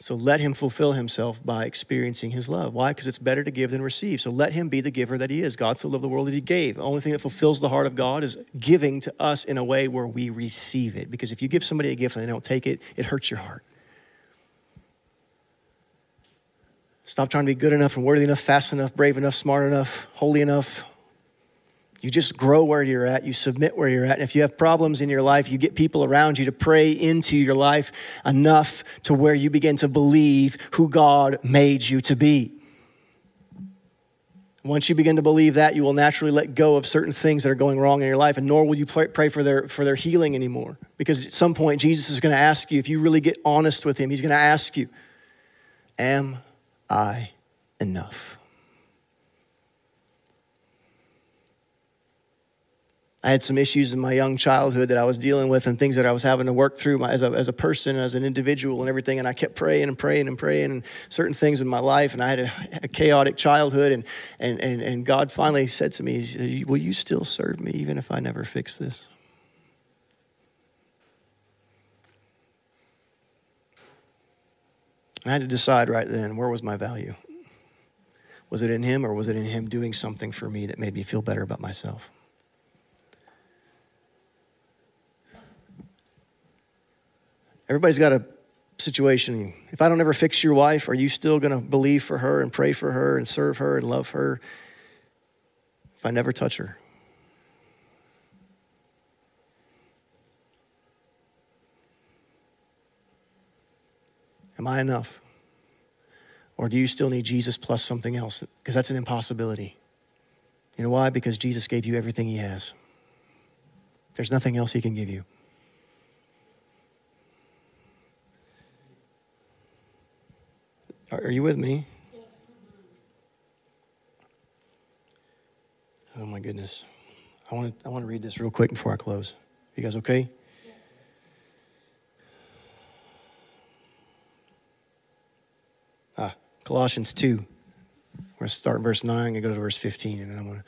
So let him fulfill himself by experiencing his love. Why? Because it's better to give than receive. So let him be the giver that he is. God so loved the world that he gave. The only thing that fulfills the heart of God is giving to us in a way where we receive it. Because if you give somebody a gift and they don't take it, it hurts your heart. Stop trying to be good enough and worthy enough, fast enough, brave enough, smart enough, holy enough. You just grow where you're at, you submit where you're at. And if you have problems in your life, you get people around you to pray into your life enough to where you begin to believe who God made you to be. Once you begin to believe that, you will naturally let go of certain things that are going wrong in your life, and nor will you pray for their, for their healing anymore. Because at some point, Jesus is going to ask you, if you really get honest with Him, He's going to ask you, Am I enough? I had some issues in my young childhood that I was dealing with and things that I was having to work through as a, as a person, as an individual, and everything. And I kept praying and praying and praying and certain things in my life. And I had a, a chaotic childhood. And, and, and, and God finally said to me, Will you still serve me even if I never fix this? I had to decide right then where was my value? Was it in Him or was it in Him doing something for me that made me feel better about myself? Everybody's got a situation. If I don't ever fix your wife, are you still going to believe for her and pray for her and serve her and love her if I never touch her? Am I enough? Or do you still need Jesus plus something else? Because that's an impossibility. You know why? Because Jesus gave you everything He has. There's nothing else He can give you. Are you with me? Oh my goodness. I want to I want to read this real quick before I close. You guys okay? Ah, Colossians 2. We're going to start in verse 9 and go to verse 15 and I'm going to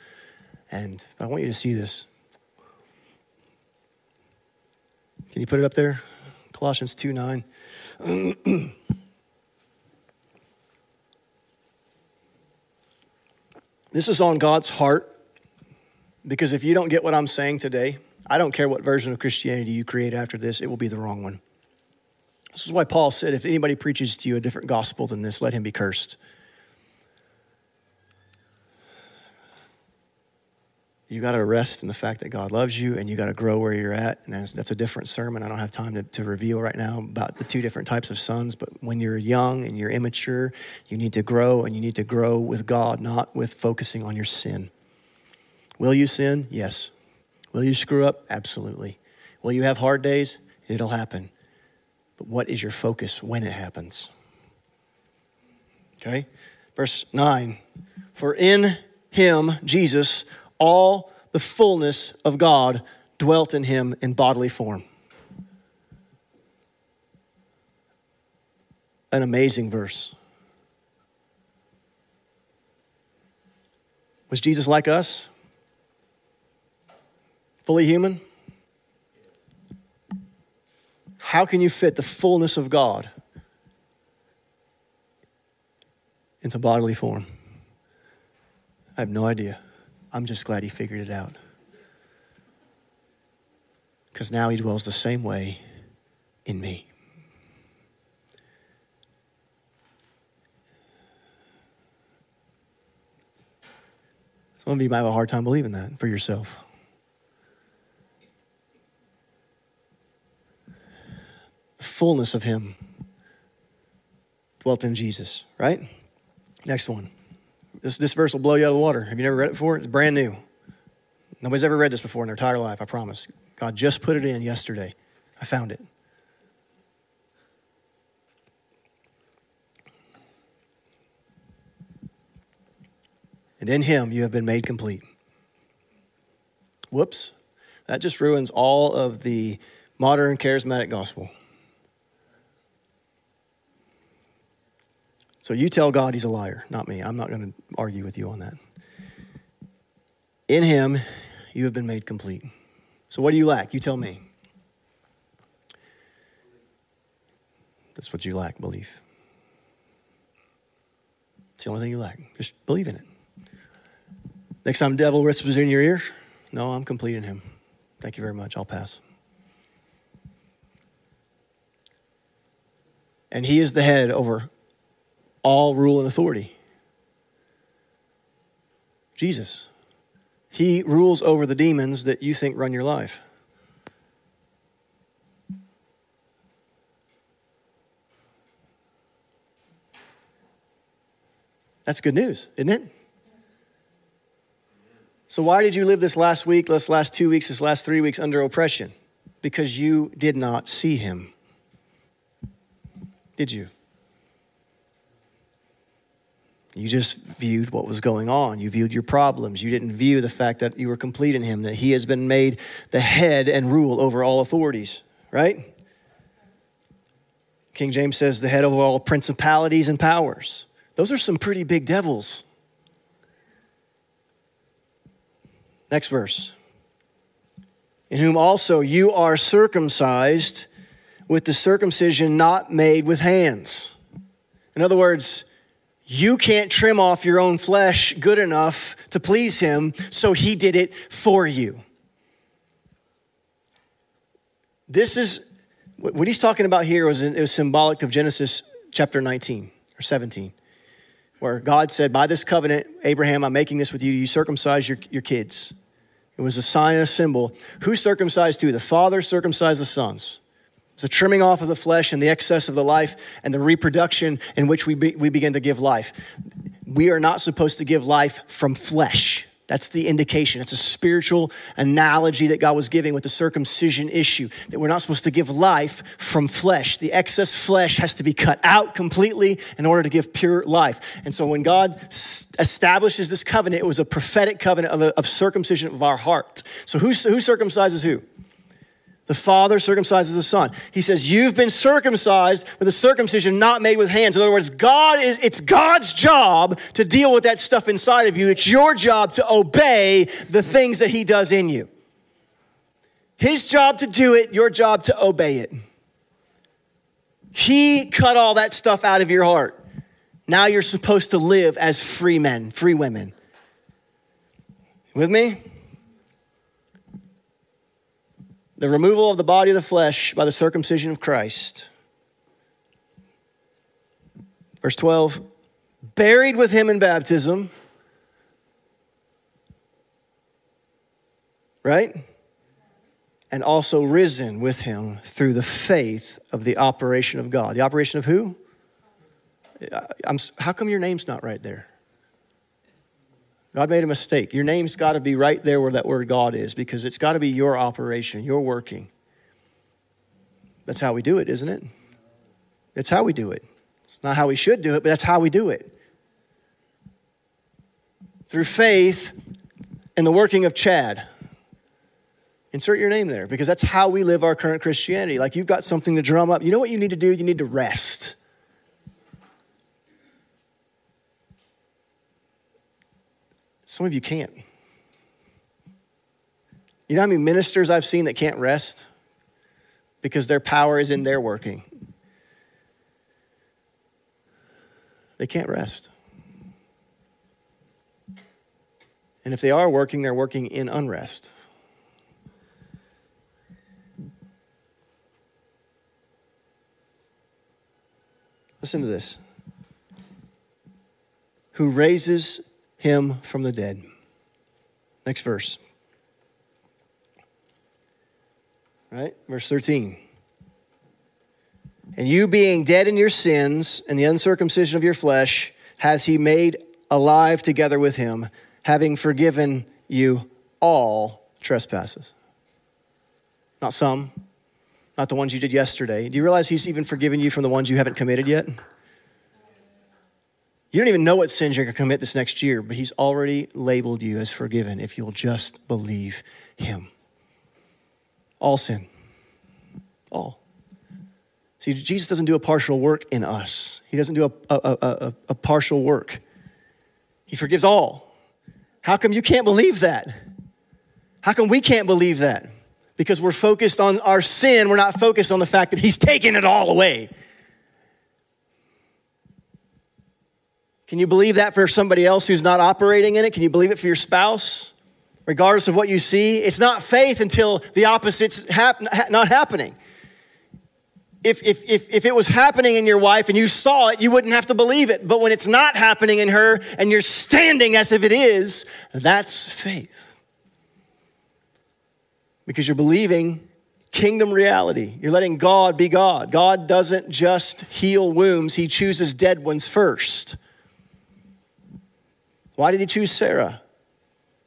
and I want you to see this. Can you put it up there? Colossians 2 9. (clears throat) This is on God's heart because if you don't get what I'm saying today, I don't care what version of Christianity you create after this, it will be the wrong one. This is why Paul said, if anybody preaches to you a different gospel than this, let him be cursed. You got to rest in the fact that God loves you and you got to grow where you're at. And that's, that's, a different sermon. I don't have time to, to reveal right now about the two different types of sons. But when you're young and you're immature, you need to grow and you need to grow with God, not with focusing on your sin. Will you sin? Yes. Will you screw up? Absolutely. Will you have hard days? It'll happen. But what is your focus when it happens? Okay? Verse 9 For in him, Jesus, all the fullness of God dwelt in him in bodily form. An amazing verse. Was Jesus like us? Fully human? How can you fit the fullness of God into bodily form? I have no idea. I'm just glad he figured it out. Because now he dwells the same way in me. Some of you might have a hard time believing that for yourself. The fullness of Him dwelt in Jesus, right? Next one. This, this verse will blow you out of the water. Have you never read it before? It's brand new. Nobody's ever read this before in their entire life, I promise. God just put it in yesterday. I found it. And in him you have been made complete. Whoops. That just ruins all of the modern charismatic gospel. So you tell God he's a liar, not me. I'm not going to argue with you on that. In him, you have been made complete. So what do you lack? You tell me. That's what you lack belief. It's the only thing you lack. Just believe in it. Next time devil whispers in your ear, no, I'm complete in him. Thank you very much. I'll pass. And he is the head over all rule and authority. Jesus. He rules over the demons that you think run your life. That's good news, isn't it? So, why did you live this last week, this last two weeks, this last three weeks under oppression? Because you did not see him. Did you? You just viewed what was going on. You viewed your problems. You didn't view the fact that you were complete in Him, that He has been made the head and rule over all authorities, right? King James says, the head of all principalities and powers. Those are some pretty big devils. Next verse. In whom also you are circumcised with the circumcision not made with hands. In other words, you can't trim off your own flesh good enough to please him, so he did it for you. This is what he's talking about here was, it was symbolic of Genesis chapter 19 or 17, where God said, By this covenant, Abraham, I'm making this with you, you circumcise your, your kids. It was a sign and a symbol. Who circumcised who? The father circumcised the sons. It's a trimming off of the flesh and the excess of the life and the reproduction in which we, be, we begin to give life. We are not supposed to give life from flesh. That's the indication. It's a spiritual analogy that God was giving with the circumcision issue that we're not supposed to give life from flesh. The excess flesh has to be cut out completely in order to give pure life. And so when God establishes this covenant, it was a prophetic covenant of, a, of circumcision of our heart. So who, who circumcises who? The Father circumcises the Son. He says, You've been circumcised with a circumcision not made with hands. In other words, God is, it's God's job to deal with that stuff inside of you. It's your job to obey the things that He does in you. His job to do it, your job to obey it. He cut all that stuff out of your heart. Now you're supposed to live as free men, free women. With me? The removal of the body of the flesh by the circumcision of Christ. Verse 12, buried with him in baptism, right? And also risen with him through the faith of the operation of God. The operation of who? Uh, I'm, how come your name's not right there? God made a mistake. Your name's got to be right there where that word God is because it's got to be your operation, your working. That's how we do it, isn't it? It's how we do it. It's not how we should do it, but that's how we do it. Through faith and the working of Chad. Insert your name there because that's how we live our current Christianity. Like you've got something to drum up. You know what you need to do? You need to rest. Some of you can't. You know how many ministers I've seen that can't rest? Because their power is in their working. They can't rest. And if they are working, they're working in unrest. Listen to this. Who raises him from the dead. Next verse. Right? Verse 13. And you being dead in your sins and the uncircumcision of your flesh, has he made alive together with him, having forgiven you all trespasses. Not some, not the ones you did yesterday. Do you realize he's even forgiven you from the ones you haven't committed yet? You don't even know what sins you're going to commit this next year, but He's already labeled you as forgiven if you'll just believe Him. All sin. All. See, Jesus doesn't do a partial work in us, He doesn't do a, a, a, a partial work. He forgives all. How come you can't believe that? How come we can't believe that? Because we're focused on our sin, we're not focused on the fact that He's taken it all away. Can you believe that for somebody else who's not operating in it? Can you believe it for your spouse? Regardless of what you see, it's not faith until the opposite's hap- not happening. If, if, if, if it was happening in your wife and you saw it, you wouldn't have to believe it. But when it's not happening in her and you're standing as if it is, that's faith. because you're believing kingdom reality. You're letting God be God. God doesn't just heal wounds, He chooses dead ones first. Why did He choose Sarah?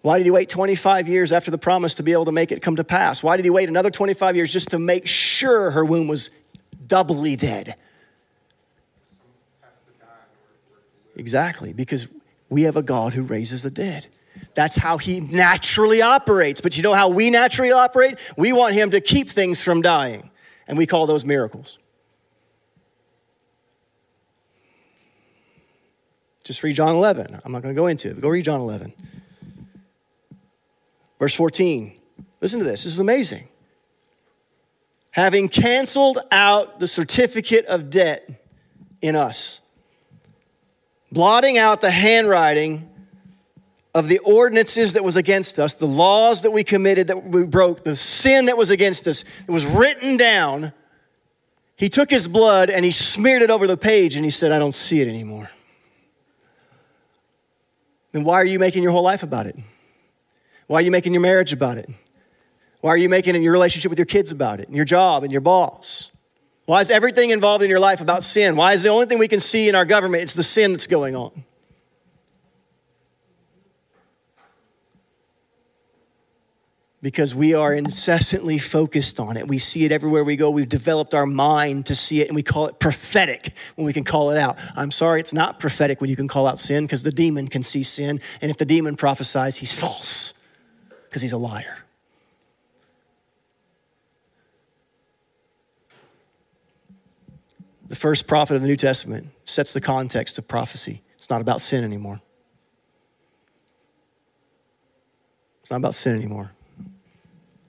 Why did He wait 25 years after the promise to be able to make it come to pass? Why did He wait another 25 years just to make sure her womb was doubly dead? Exactly, because we have a God who raises the dead. That's how he naturally operates. But you know how we naturally operate? We want him to keep things from dying, and we call those miracles. Just read John 11. I'm not going to go into it. Go read John 11. Verse 14. Listen to this. This is amazing. Having canceled out the certificate of debt in us, blotting out the handwriting of the ordinances that was against us, the laws that we committed that we broke, the sin that was against us, it was written down. He took his blood and he smeared it over the page and he said, I don't see it anymore. Then why are you making your whole life about it? Why are you making your marriage about it? Why are you making your relationship with your kids about it, and your job and your boss? Why is everything involved in your life about sin? Why is the only thing we can see in our government it's the sin that's going on? Because we are incessantly focused on it. We see it everywhere we go. We've developed our mind to see it, and we call it prophetic when we can call it out. I'm sorry, it's not prophetic when you can call out sin because the demon can see sin. And if the demon prophesies, he's false because he's a liar. The first prophet of the New Testament sets the context of prophecy. It's not about sin anymore. It's not about sin anymore.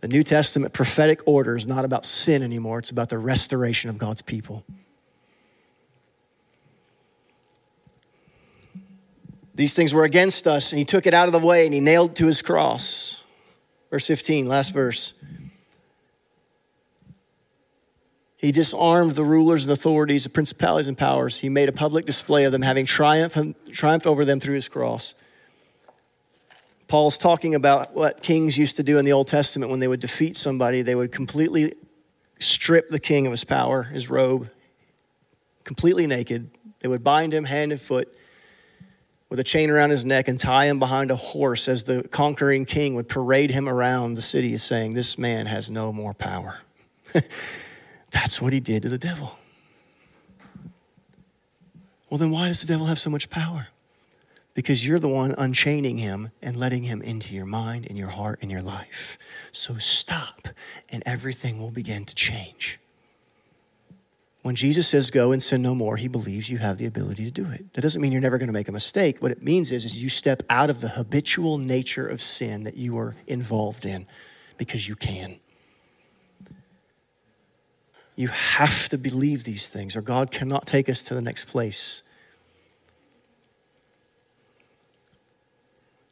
The New Testament prophetic order is not about sin anymore, it's about the restoration of God's people. These things were against us, and he took it out of the way and he nailed to his cross. Verse 15, last verse. He disarmed the rulers and authorities, the principalities and powers. He made a public display of them, having triumphed, triumphed over them through his cross. Paul's talking about what kings used to do in the Old Testament when they would defeat somebody. They would completely strip the king of his power, his robe, completely naked. They would bind him hand and foot with a chain around his neck and tie him behind a horse as the conquering king would parade him around the city, saying, This man has no more power. (laughs) That's what he did to the devil. Well, then why does the devil have so much power? Because you're the one unchaining him and letting him into your mind and your heart and your life. So stop, and everything will begin to change. When Jesus says go and sin no more, he believes you have the ability to do it. That doesn't mean you're never going to make a mistake. What it means is, is you step out of the habitual nature of sin that you are involved in because you can. You have to believe these things, or God cannot take us to the next place.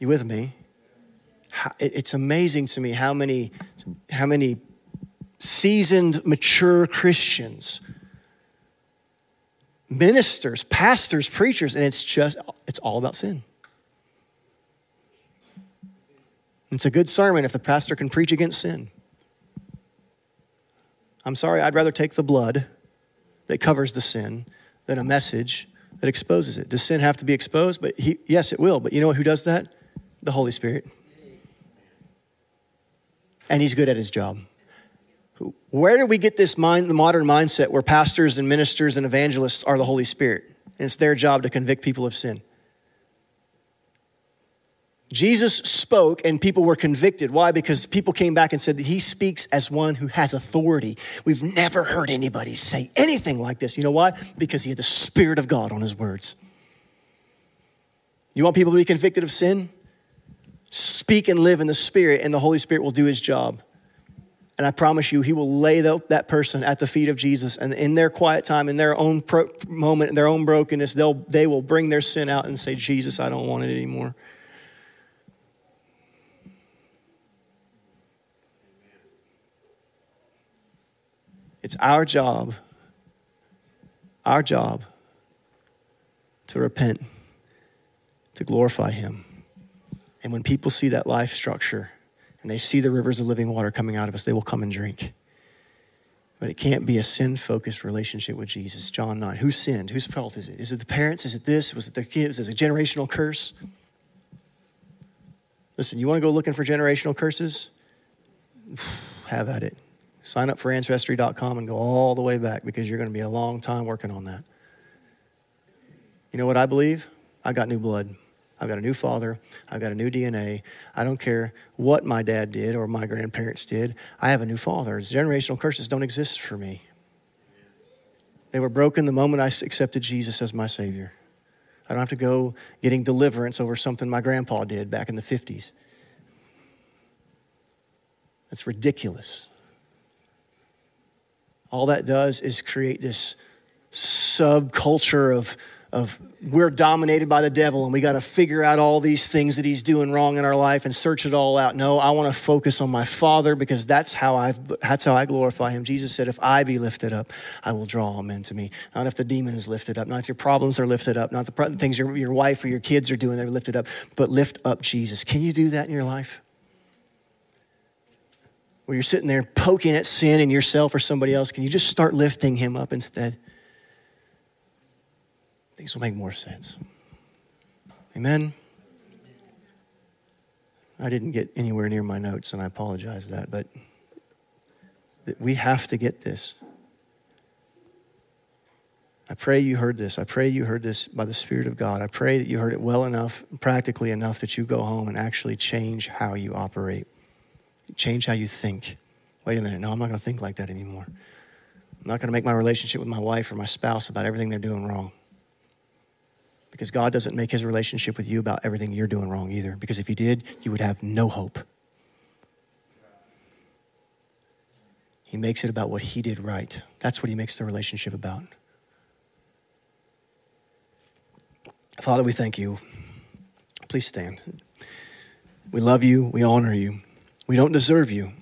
You with me? It's amazing to me how many, how many seasoned, mature Christians, ministers, pastors, preachers, and it's just, it's all about sin. It's a good sermon if the pastor can preach against sin. I'm sorry, I'd rather take the blood that covers the sin than a message that exposes it. Does sin have to be exposed? But he, yes, it will. But you know who does that? The Holy Spirit. And he's good at his job. Where do we get this mind, the modern mindset where pastors and ministers and evangelists are the Holy Spirit? And it's their job to convict people of sin. Jesus spoke and people were convicted. Why? Because people came back and said that he speaks as one who has authority. We've never heard anybody say anything like this. You know why? Because he had the Spirit of God on his words. You want people to be convicted of sin? Speak and live in the Spirit, and the Holy Spirit will do his job. And I promise you, he will lay that person at the feet of Jesus. And in their quiet time, in their own pro- moment, in their own brokenness, they'll, they will bring their sin out and say, Jesus, I don't want it anymore. It's our job, our job to repent, to glorify Him. And when people see that life structure and they see the rivers of living water coming out of us, they will come and drink. But it can't be a sin focused relationship with Jesus. John 9. Who sinned? Whose fault is it? Is it the parents? Is it this? Was it their kids? Is it a generational curse? Listen, you want to go looking for generational curses? (sighs) Have at it. Sign up for ancestry.com and go all the way back because you're going to be a long time working on that. You know what I believe? I got new blood. I've got a new father. I've got a new DNA. I don't care what my dad did or my grandparents did. I have a new father. Generational curses don't exist for me. They were broken the moment I accepted Jesus as my Savior. I don't have to go getting deliverance over something my grandpa did back in the 50s. That's ridiculous. All that does is create this subculture of of we're dominated by the devil and we got to figure out all these things that he's doing wrong in our life and search it all out. No, I want to focus on my Father because that's how I that's how I glorify him. Jesus said, "If I be lifted up, I will draw all men to me." Not if the demon is lifted up, not if your problems are lifted up, not the things your, your wife or your kids are doing they're lifted up, but lift up Jesus. Can you do that in your life? Where you're sitting there poking at sin in yourself or somebody else, can you just start lifting him up instead? Things will make more sense. Amen. I didn't get anywhere near my notes, and I apologize that, but we have to get this. I pray you heard this. I pray you heard this by the Spirit of God. I pray that you heard it well enough, practically enough, that you go home and actually change how you operate, change how you think. Wait a minute, no, I'm not going to think like that anymore. I'm not going to make my relationship with my wife or my spouse about everything they're doing wrong. Because God doesn't make his relationship with you about everything you're doing wrong either. Because if he did, you would have no hope. He makes it about what he did right. That's what he makes the relationship about. Father, we thank you. Please stand. We love you. We honor you. We don't deserve you.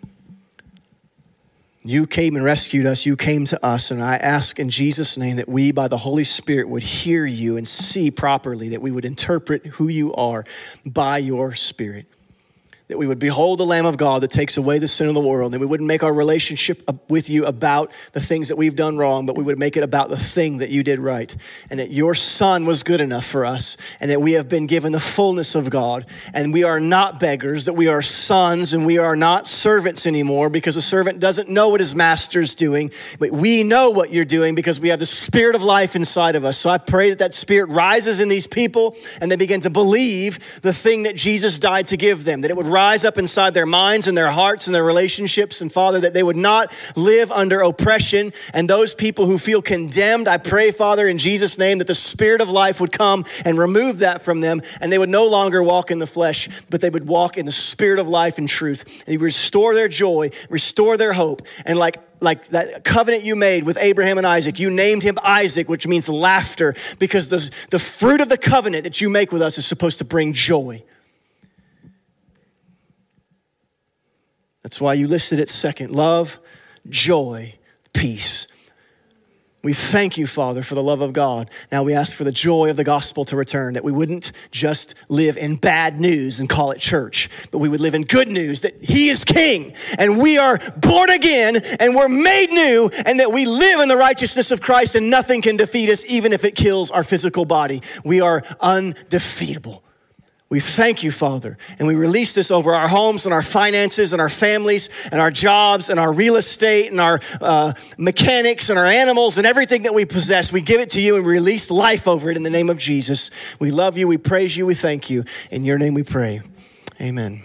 You came and rescued us. You came to us. And I ask in Jesus' name that we, by the Holy Spirit, would hear you and see properly, that we would interpret who you are by your Spirit that we would behold the Lamb of God that takes away the sin of the world, and we wouldn't make our relationship with you about the things that we've done wrong, but we would make it about the thing that you did right, and that your Son was good enough for us, and that we have been given the fullness of God, and we are not beggars, that we are sons, and we are not servants anymore, because a servant doesn't know what his master's doing, but we know what you're doing because we have the Spirit of life inside of us. So I pray that that Spirit rises in these people, and they begin to believe the thing that Jesus died to give them, that it would rise up inside their minds and their hearts and their relationships. And Father, that they would not live under oppression. And those people who feel condemned, I pray, Father, in Jesus' name, that the Spirit of life would come and remove that from them. And they would no longer walk in the flesh, but they would walk in the Spirit of life and truth. And you restore their joy, restore their hope. And like like that covenant you made with Abraham and Isaac. You named him Isaac, which means laughter, because the, the fruit of the covenant that you make with us is supposed to bring joy. That's why you listed it second love, joy, peace. We thank you, Father, for the love of God. Now we ask for the joy of the gospel to return, that we wouldn't just live in bad news and call it church, but we would live in good news that He is King and we are born again and we're made new and that we live in the righteousness of Christ and nothing can defeat us, even if it kills our physical body. We are undefeatable. We thank you, Father, and we release this over our homes and our finances and our families and our jobs and our real estate and our uh, mechanics and our animals and everything that we possess. We give it to you and release life over it in the name of Jesus. We love you, we praise you, we thank you. In your name we pray. Amen.